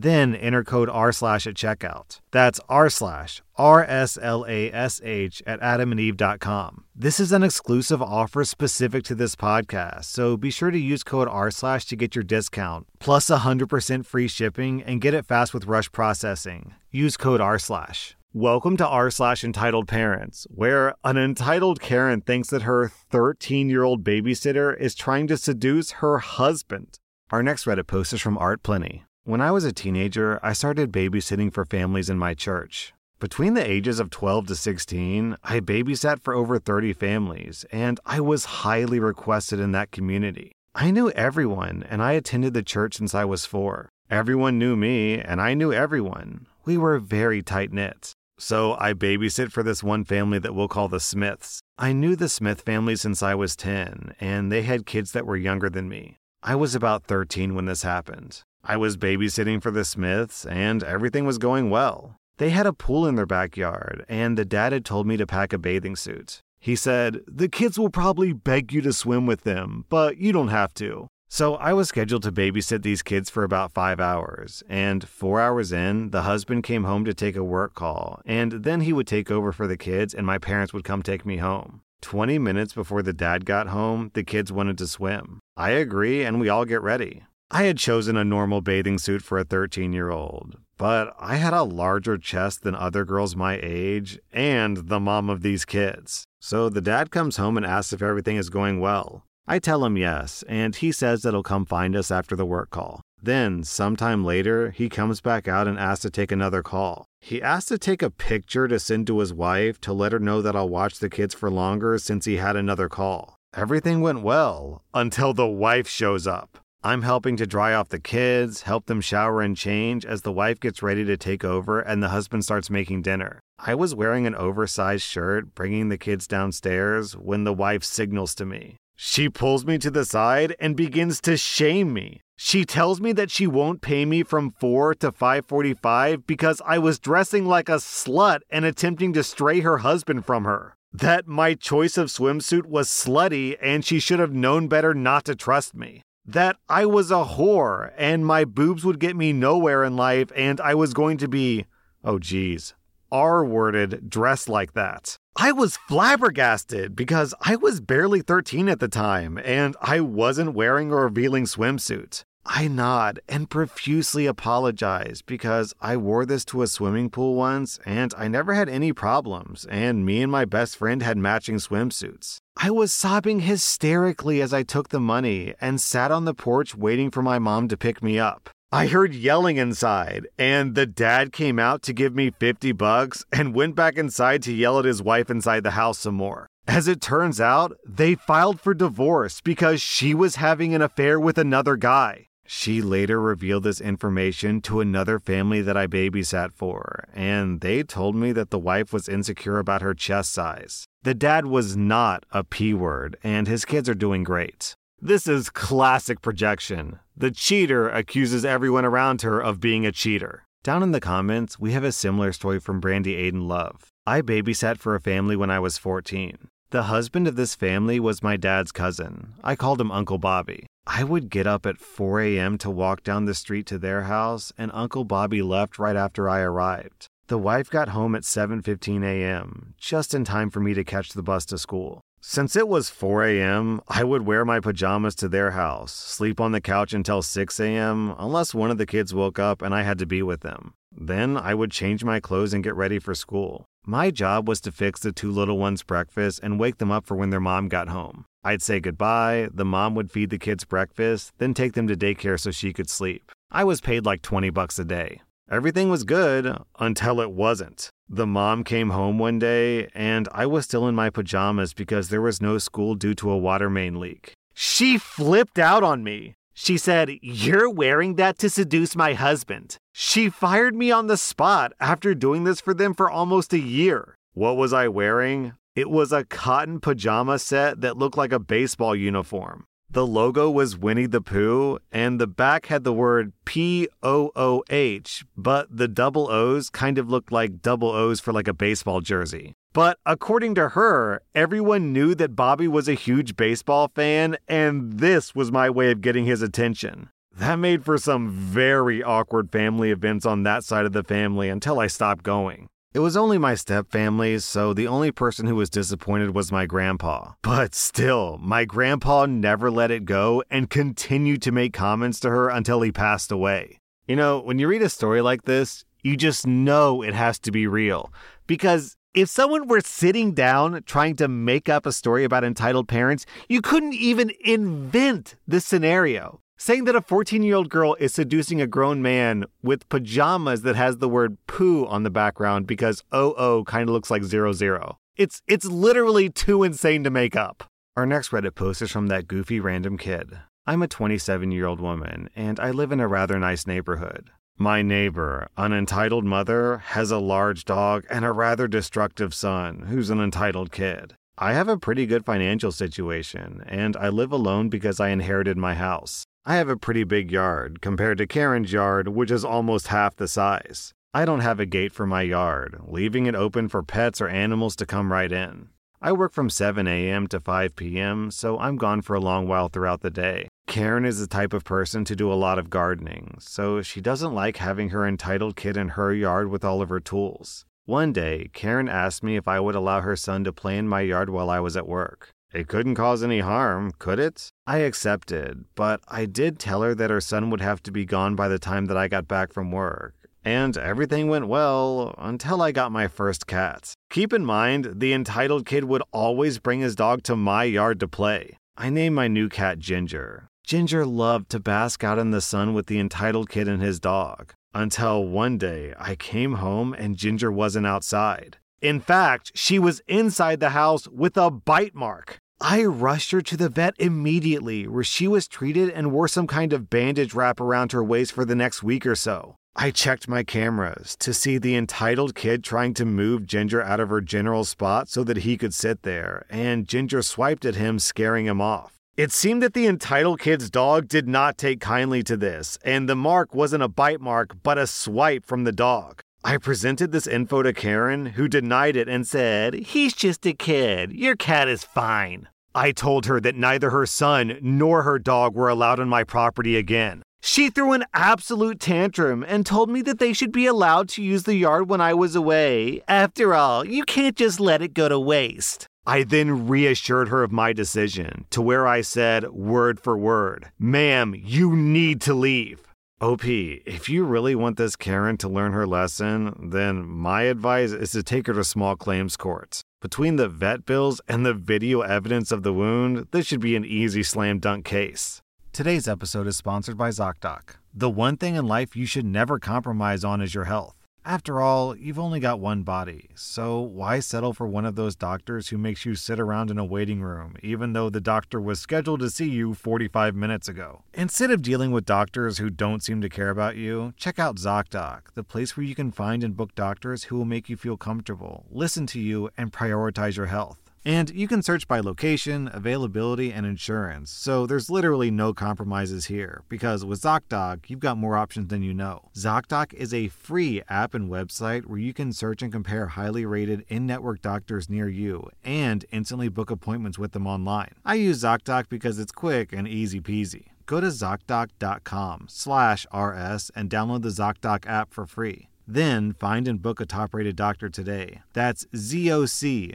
Then enter code R slash at checkout. That's R slash R S L A S H at adamandeve.com. This is an exclusive offer specific to this podcast, so be sure to use code R slash to get your discount, plus 100% free shipping, and get it fast with rush processing. Use code R slash. Welcome to r slash entitled parents, where an entitled Karen thinks that her 13 year old babysitter is trying to seduce her husband. Our next Reddit post is from Art Plenty. When I was a teenager, I started babysitting for families in my church. Between the ages of 12 to 16, I babysat for over 30 families, and I was highly requested in that community. I knew everyone, and I attended the church since I was four. Everyone knew me, and I knew everyone. We were very tight knit. So I babysit for this one family that we'll call the Smiths. I knew the Smith family since I was 10, and they had kids that were younger than me. I was about 13 when this happened. I was babysitting for the Smiths, and everything was going well. They had a pool in their backyard, and the dad had told me to pack a bathing suit. He said, The kids will probably beg you to swim with them, but you don't have to. So I was scheduled to babysit these kids for about five hours, and four hours in, the husband came home to take a work call, and then he would take over for the kids, and my parents would come take me home. 20 minutes before the dad got home, the kids wanted to swim. I agree, and we all get ready. I had chosen a normal bathing suit for a 13 year old, but I had a larger chest than other girls my age and the mom of these kids. So the dad comes home and asks if everything is going well. I tell him yes, and he says that he'll come find us after the work call. Then, sometime later, he comes back out and asks to take another call. He asks to take a picture to send to his wife to let her know that I'll watch the kids for longer since he had another call. Everything went well until the wife shows up. I'm helping to dry off the kids, help them shower and change as the wife gets ready to take over and the husband starts making dinner. I was wearing an oversized shirt, bringing the kids downstairs when the wife signals to me. She pulls me to the side and begins to shame me. She tells me that she won't pay me from 4 to 5:45 because I was dressing like a slut and attempting to stray her husband from her. That my choice of swimsuit was slutty and she should have known better not to trust me that I was a whore and my boobs would get me nowhere in life and I was going to be, oh geez, R worded dressed like that. I was flabbergasted because I was barely 13 at the time and I wasn't wearing a revealing swimsuit. I nod and profusely apologize because I wore this to a swimming pool once and I never had any problems, and me and my best friend had matching swimsuits. I was sobbing hysterically as I took the money and sat on the porch waiting for my mom to pick me up. I heard yelling inside, and the dad came out to give me 50 bucks and went back inside to yell at his wife inside the house some more. As it turns out, they filed for divorce because she was having an affair with another guy. She later revealed this information to another family that I babysat for, and they told me that the wife was insecure about her chest size. The dad was not a P word, and his kids are doing great. This is classic projection. The cheater accuses everyone around her of being a cheater. Down in the comments, we have a similar story from Brandy Aiden Love. I babysat for a family when I was 14. The husband of this family was my dad's cousin. I called him Uncle Bobby. I would get up at 4 a.m. to walk down the street to their house, and Uncle Bobby left right after I arrived. The wife got home at 7:15 a.m., just in time for me to catch the bus to school. Since it was 4 a.m., I would wear my pajamas to their house, sleep on the couch until 6 a.m., unless one of the kids woke up and I had to be with them. Then I would change my clothes and get ready for school. My job was to fix the two little ones' breakfast and wake them up for when their mom got home. I'd say goodbye, the mom would feed the kids breakfast, then take them to daycare so she could sleep. I was paid like 20 bucks a day. Everything was good until it wasn't. The mom came home one day and I was still in my pajamas because there was no school due to a water main leak. She flipped out on me. She said, You're wearing that to seduce my husband. She fired me on the spot after doing this for them for almost a year. What was I wearing? It was a cotton pajama set that looked like a baseball uniform. The logo was Winnie the Pooh, and the back had the word P O O H, but the double O's kind of looked like double O's for like a baseball jersey. But according to her, everyone knew that Bobby was a huge baseball fan, and this was my way of getting his attention. That made for some very awkward family events on that side of the family until I stopped going. It was only my stepfamily, so the only person who was disappointed was my grandpa. But still, my grandpa never let it go and continued to make comments to her until he passed away. You know, when you read a story like this, you just know it has to be real. Because if someone were sitting down trying to make up a story about entitled parents, you couldn't even invent this scenario saying that a 14 year old girl is seducing a grown man with pajamas that has the word poo on the background because OO kind of looks like zero zero. It's, it's literally too insane to make up. Our next Reddit post is from that goofy random kid. I'm a 27 year old woman, and I live in a rather nice neighborhood. My neighbor, an entitled mother, has a large dog and a rather destructive son who's an entitled kid. I have a pretty good financial situation, and I live alone because I inherited my house. I have a pretty big yard compared to Karen's yard, which is almost half the size. I don't have a gate for my yard, leaving it open for pets or animals to come right in. I work from 7 a.m. to 5 p.m., so I'm gone for a long while throughout the day. Karen is the type of person to do a lot of gardening, so she doesn't like having her entitled kid in her yard with all of her tools. One day, Karen asked me if I would allow her son to play in my yard while I was at work. It couldn't cause any harm, could it? I accepted, but I did tell her that her son would have to be gone by the time that I got back from work. And everything went well until I got my first cat. Keep in mind, the entitled kid would always bring his dog to my yard to play. I named my new cat Ginger. Ginger loved to bask out in the sun with the entitled kid and his dog. Until one day I came home and Ginger wasn't outside. In fact, she was inside the house with a bite mark. I rushed her to the vet immediately, where she was treated and wore some kind of bandage wrap around her waist for the next week or so. I checked my cameras to see the entitled kid trying to move Ginger out of her general spot so that he could sit there, and Ginger swiped at him, scaring him off. It seemed that the entitled kid's dog did not take kindly to this, and the mark wasn't a bite mark, but a swipe from the dog. I presented this info to Karen, who denied it and said, He's just a kid. Your cat is fine. I told her that neither her son nor her dog were allowed on my property again. She threw an absolute tantrum and told me that they should be allowed to use the yard when I was away. After all, you can't just let it go to waste. I then reassured her of my decision, to where I said, word for word, Ma'am, you need to leave. OP, if you really want this Karen to learn her lesson, then my advice is to take her to small claims court. Between the vet bills and the video evidence of the wound, this should be an easy slam dunk case. Today's episode is sponsored by ZocDoc. The one thing in life you should never compromise on is your health. After all, you've only got one body, so why settle for one of those doctors who makes you sit around in a waiting room, even though the doctor was scheduled to see you 45 minutes ago? Instead of dealing with doctors who don't seem to care about you, check out ZocDoc, the place where you can find and book doctors who will make you feel comfortable, listen to you, and prioritize your health. And you can search by location, availability, and insurance, so there's literally no compromises here, because with ZocDoc, you've got more options than you know. ZocDoc is a free app and website where you can search and compare highly rated in network doctors near you and instantly book appointments with them online. I use ZocDoc because it's quick and easy peasy. Go to ZocDoc.com slash RS and download the ZocDoc app for free. Then find and book a top-rated doctor today. That's zocdoc.com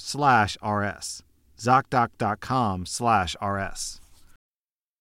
slash rs. zocdoc.com slash rs.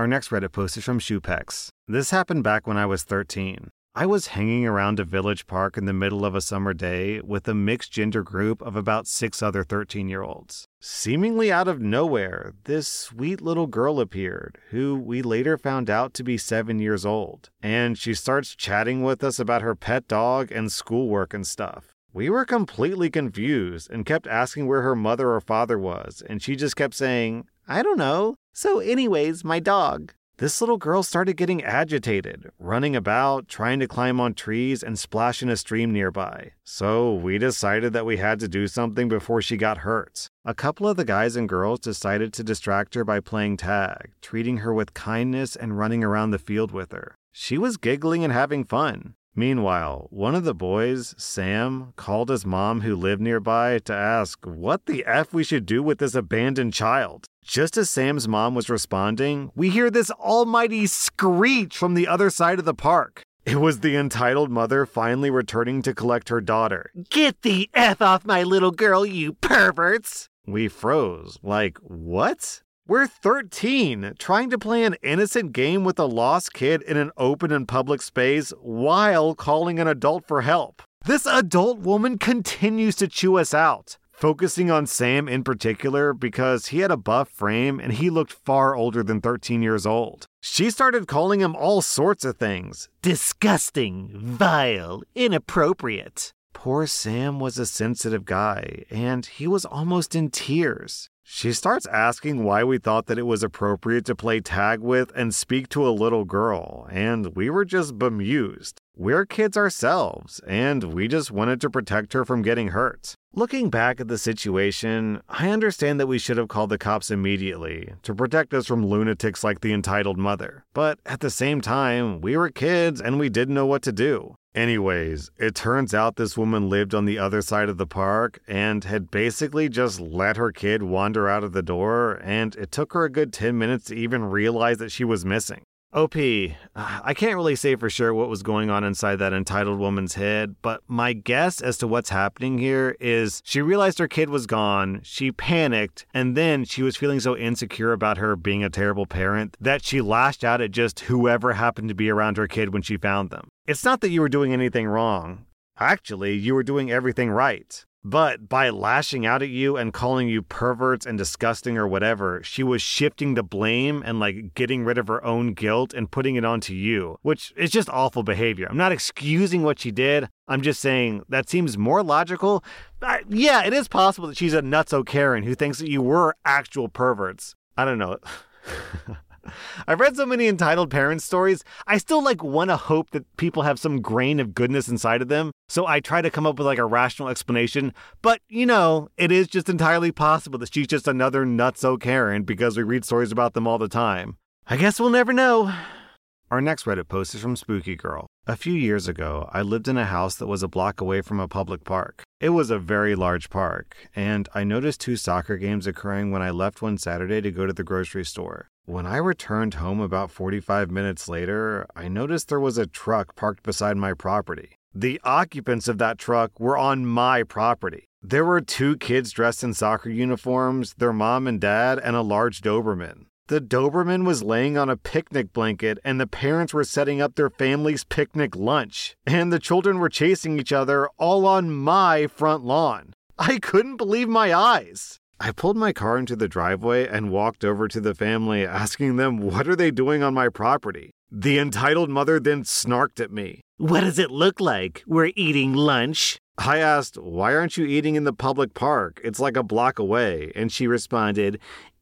Our next Reddit post is from Shoepex. This happened back when I was 13. I was hanging around a village park in the middle of a summer day with a mixed gender group of about six other 13 year olds. Seemingly out of nowhere, this sweet little girl appeared, who we later found out to be seven years old, and she starts chatting with us about her pet dog and schoolwork and stuff. We were completely confused and kept asking where her mother or father was, and she just kept saying, I don't know. So, anyways, my dog. This little girl started getting agitated, running about, trying to climb on trees, and splash in a stream nearby. So, we decided that we had to do something before she got hurt. A couple of the guys and girls decided to distract her by playing tag, treating her with kindness and running around the field with her. She was giggling and having fun. Meanwhile, one of the boys, Sam, called his mom, who lived nearby, to ask what the F we should do with this abandoned child. Just as Sam's mom was responding, we hear this almighty screech from the other side of the park. It was the entitled mother finally returning to collect her daughter. Get the F off my little girl, you perverts! We froze. Like, what? We're 13, trying to play an innocent game with a lost kid in an open and public space while calling an adult for help. This adult woman continues to chew us out, focusing on Sam in particular because he had a buff frame and he looked far older than 13 years old. She started calling him all sorts of things disgusting, vile, inappropriate. Poor Sam was a sensitive guy, and he was almost in tears. She starts asking why we thought that it was appropriate to play tag with and speak to a little girl, and we were just bemused. We're kids ourselves, and we just wanted to protect her from getting hurt. Looking back at the situation, I understand that we should have called the cops immediately to protect us from lunatics like the entitled mother. But at the same time, we were kids and we didn't know what to do. Anyways, it turns out this woman lived on the other side of the park and had basically just let her kid wander out of the door, and it took her a good 10 minutes to even realize that she was missing. OP, uh, I can't really say for sure what was going on inside that entitled woman's head, but my guess as to what's happening here is she realized her kid was gone, she panicked, and then she was feeling so insecure about her being a terrible parent that she lashed out at just whoever happened to be around her kid when she found them. It's not that you were doing anything wrong. Actually, you were doing everything right. But by lashing out at you and calling you perverts and disgusting or whatever, she was shifting the blame and like getting rid of her own guilt and putting it onto you, which is just awful behavior. I'm not excusing what she did. I'm just saying that seems more logical. Uh, yeah, it is possible that she's a nutso Karen who thinks that you were actual perverts. I don't know. I've read so many entitled parent stories. I still like want to hope that people have some grain of goodness inside of them. So I try to come up with like a rational explanation. But you know, it is just entirely possible that she's just another nutso Karen because we read stories about them all the time. I guess we'll never know. Our next Reddit post is from Spooky Girl. A few years ago, I lived in a house that was a block away from a public park. It was a very large park, and I noticed two soccer games occurring when I left one Saturday to go to the grocery store. When I returned home about 45 minutes later, I noticed there was a truck parked beside my property. The occupants of that truck were on my property. There were two kids dressed in soccer uniforms, their mom and dad, and a large Doberman. The Doberman was laying on a picnic blanket, and the parents were setting up their family's picnic lunch. And the children were chasing each other all on my front lawn. I couldn't believe my eyes. I pulled my car into the driveway and walked over to the family, asking them, What are they doing on my property? The entitled mother then snarked at me. What does it look like? We're eating lunch. I asked, Why aren't you eating in the public park? It's like a block away. And she responded,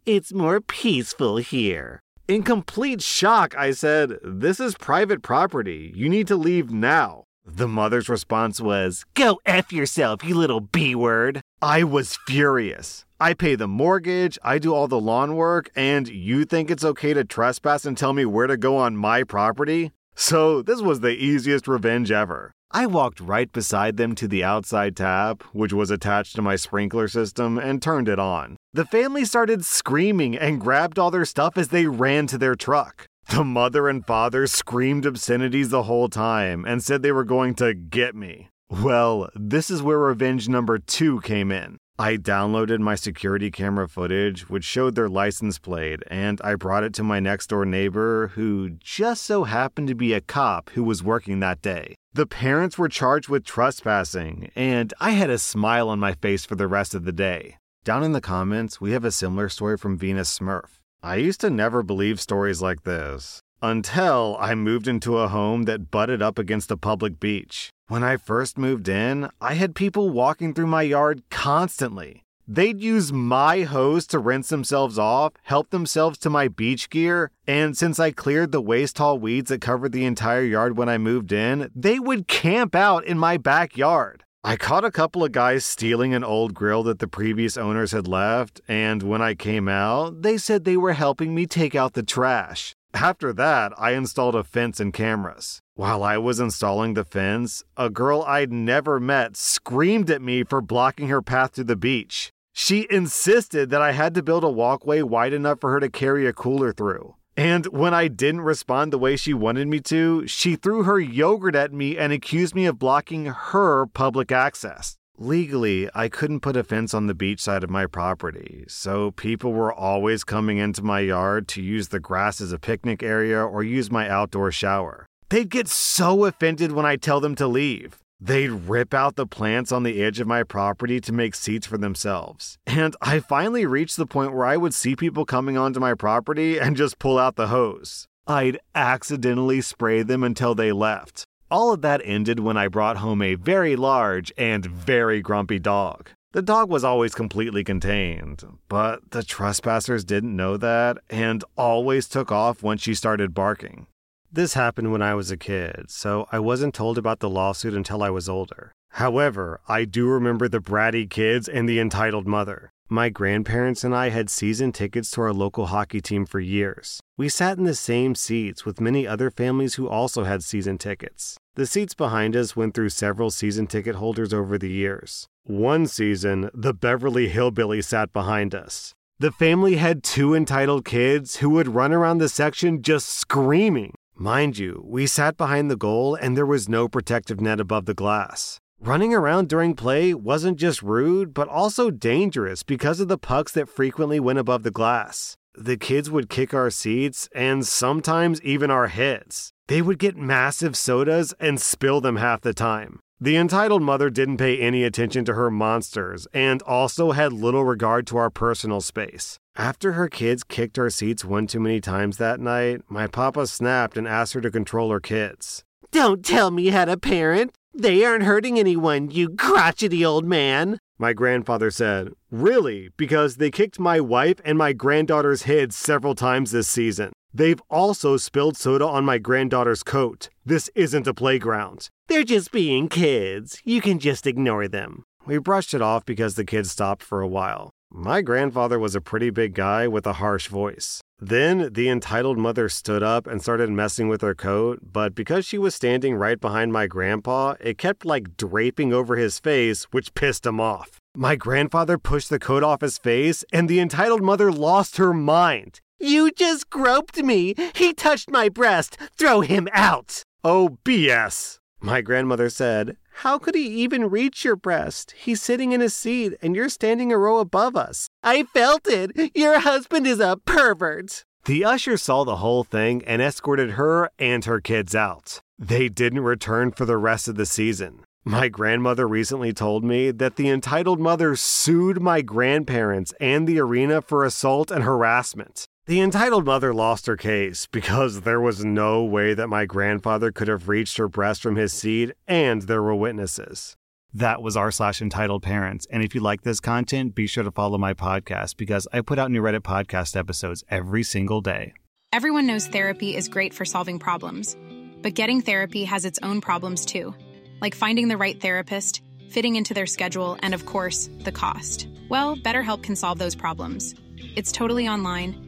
it's more peaceful here. In complete shock, I said, This is private property. You need to leave now. The mother's response was, Go F yourself, you little B word. I was furious. I pay the mortgage, I do all the lawn work, and you think it's okay to trespass and tell me where to go on my property? So, this was the easiest revenge ever. I walked right beside them to the outside tap, which was attached to my sprinkler system, and turned it on. The family started screaming and grabbed all their stuff as they ran to their truck. The mother and father screamed obscenities the whole time and said they were going to get me. Well, this is where revenge number two came in. I downloaded my security camera footage, which showed their license plate, and I brought it to my next door neighbor, who just so happened to be a cop who was working that day. The parents were charged with trespassing, and I had a smile on my face for the rest of the day. Down in the comments, we have a similar story from Venus Smurf. I used to never believe stories like this until I moved into a home that butted up against a public beach. When I first moved in, I had people walking through my yard constantly. They'd use my hose to rinse themselves off, help themselves to my beach gear, and since I cleared the waist tall weeds that covered the entire yard when I moved in, they would camp out in my backyard. I caught a couple of guys stealing an old grill that the previous owners had left, and when I came out, they said they were helping me take out the trash. After that, I installed a fence and cameras. While I was installing the fence, a girl I'd never met screamed at me for blocking her path to the beach. She insisted that I had to build a walkway wide enough for her to carry a cooler through. And when I didn't respond the way she wanted me to, she threw her yogurt at me and accused me of blocking her public access. Legally, I couldn't put a fence on the beach side of my property, so people were always coming into my yard to use the grass as a picnic area or use my outdoor shower. They'd get so offended when I tell them to leave. They'd rip out the plants on the edge of my property to make seats for themselves. And I finally reached the point where I would see people coming onto my property and just pull out the hose. I'd accidentally spray them until they left. All of that ended when I brought home a very large and very grumpy dog. The dog was always completely contained, but the trespassers didn't know that and always took off when she started barking. This happened when I was a kid, so I wasn't told about the lawsuit until I was older. However, I do remember the bratty kids and the entitled mother. My grandparents and I had season tickets to our local hockey team for years. We sat in the same seats with many other families who also had season tickets. The seats behind us went through several season ticket holders over the years. One season, the Beverly Hillbilly sat behind us. The family had two entitled kids who would run around the section just screaming. Mind you, we sat behind the goal and there was no protective net above the glass. Running around during play wasn't just rude, but also dangerous because of the pucks that frequently went above the glass. The kids would kick our seats and sometimes even our heads. They would get massive sodas and spill them half the time. The entitled mother didn't pay any attention to her monsters and also had little regard to our personal space. After her kids kicked our seats one too many times that night, my papa snapped and asked her to control her kids. Don't tell me you had a parent. They aren't hurting anyone, you crotchety old man. My grandfather said, Really? Because they kicked my wife and my granddaughter's heads several times this season. They've also spilled soda on my granddaughter's coat. This isn't a playground. They're just being kids. You can just ignore them. We brushed it off because the kids stopped for a while. My grandfather was a pretty big guy with a harsh voice. Then the entitled mother stood up and started messing with her coat, but because she was standing right behind my grandpa, it kept like draping over his face, which pissed him off. My grandfather pushed the coat off his face, and the entitled mother lost her mind. You just groped me. He touched my breast. Throw him out. Oh, BS. My grandmother said, How could he even reach your breast? He's sitting in a seat and you're standing a row above us. I felt it. Your husband is a pervert. The usher saw the whole thing and escorted her and her kids out. They didn't return for the rest of the season. My grandmother recently told me that the entitled mother sued my grandparents and the arena for assault and harassment. The entitled mother lost her case because there was no way that my grandfather could have reached her breast from his seat, and there were witnesses. That was r slash entitled parents. And if you like this content, be sure to follow my podcast because I put out new Reddit podcast episodes every single day. Everyone knows therapy is great for solving problems, but getting therapy has its own problems too, like finding the right therapist, fitting into their schedule, and of course, the cost. Well, BetterHelp can solve those problems. It's totally online